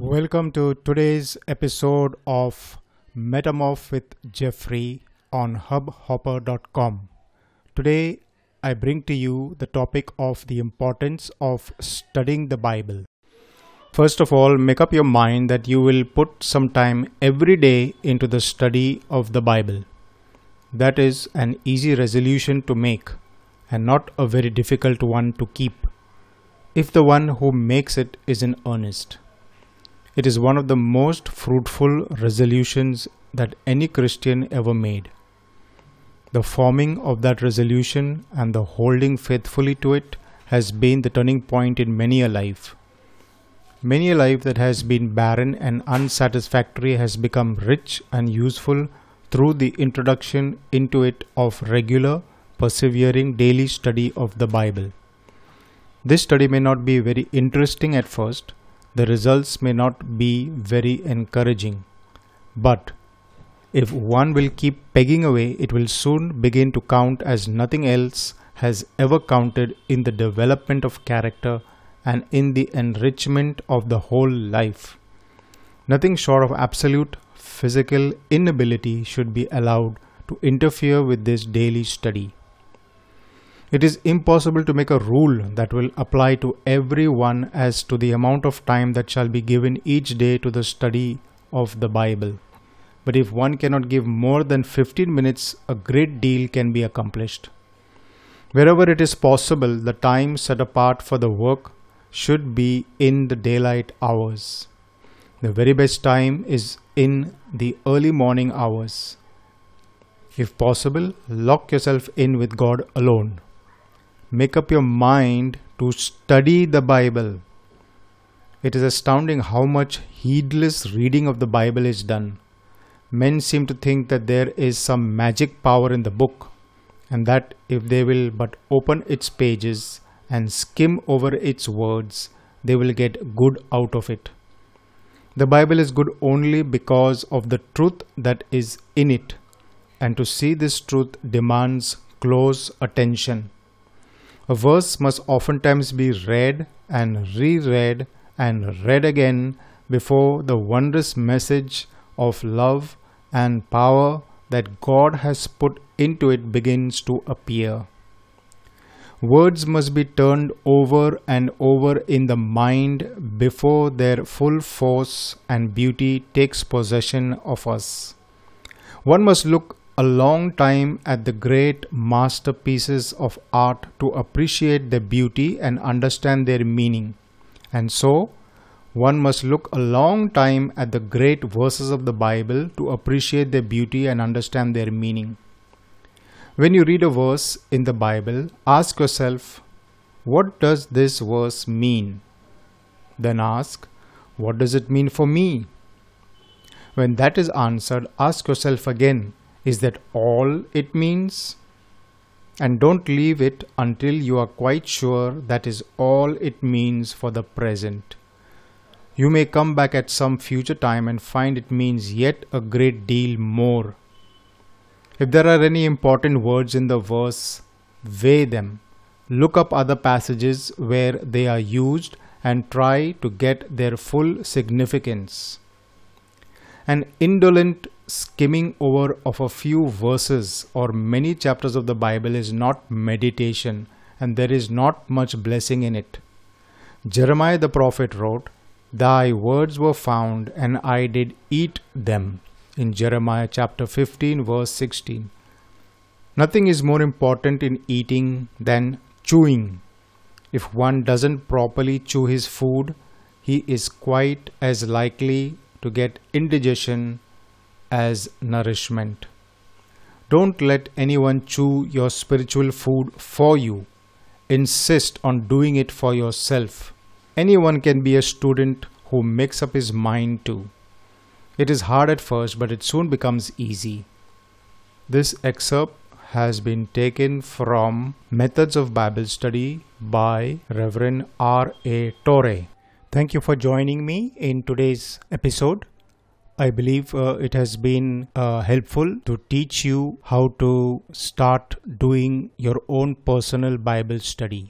Welcome to today's episode of Metamorph with Jeffrey on hubhopper.com. Today I bring to you the topic of the importance of studying the Bible. First of all, make up your mind that you will put some time every day into the study of the Bible. That is an easy resolution to make and not a very difficult one to keep if the one who makes it is in earnest. It is one of the most fruitful resolutions that any Christian ever made. The forming of that resolution and the holding faithfully to it has been the turning point in many a life. Many a life that has been barren and unsatisfactory has become rich and useful through the introduction into it of regular, persevering daily study of the Bible. This study may not be very interesting at first, the results may not be very encouraging. But if one will keep pegging away, it will soon begin to count as nothing else has ever counted in the development of character and in the enrichment of the whole life. Nothing short of absolute physical inability should be allowed to interfere with this daily study. It is impossible to make a rule that will apply to everyone as to the amount of time that shall be given each day to the study of the Bible. But if one cannot give more than 15 minutes, a great deal can be accomplished. Wherever it is possible, the time set apart for the work should be in the daylight hours. The very best time is in the early morning hours. If possible, lock yourself in with God alone make up your mind to study the Bible. It is astounding how much heedless reading of the Bible is done. Men seem to think that there is some magic power in the book, and that if they will but open its pages and skim over its words, they will get good out of it. The Bible is good only because of the truth that is in it, and to see this truth demands close attention. A verse must oftentimes be read and reread and read again before the wondrous message of love and power that God has put into it begins to appear. Words must be turned over and over in the mind before their full force and beauty takes possession of us. One must look a long time at the great masterpieces of art to appreciate their beauty and understand their meaning. And so, one must look a long time at the great verses of the Bible to appreciate their beauty and understand their meaning. When you read a verse in the Bible, ask yourself, what does this verse mean? Then ask, what does it mean for me? When that is answered, ask yourself again, is that all it means? And don't leave it until you are quite sure that is all it means for the present. You may come back at some future time and find it means yet a great deal more. If there are any important words in the verse, weigh them. Look up other passages where they are used and try to get their full significance. An indolent skimming over of a few verses or many chapters of the Bible is not meditation and there is not much blessing in it. Jeremiah the prophet wrote, Thy words were found, and I did eat them. In Jeremiah chapter 15, verse 16. Nothing is more important in eating than chewing. If one doesn't properly chew his food, he is quite as likely to get indigestion as nourishment. Don't let anyone chew your spiritual food for you. Insist on doing it for yourself. Anyone can be a student who makes up his mind to. It is hard at first, but it soon becomes easy. This excerpt has been taken from Methods of Bible Study by Reverend R. A. Torrey. Thank you for joining me in today's episode. I believe uh, it has been uh, helpful to teach you how to start doing your own personal Bible study.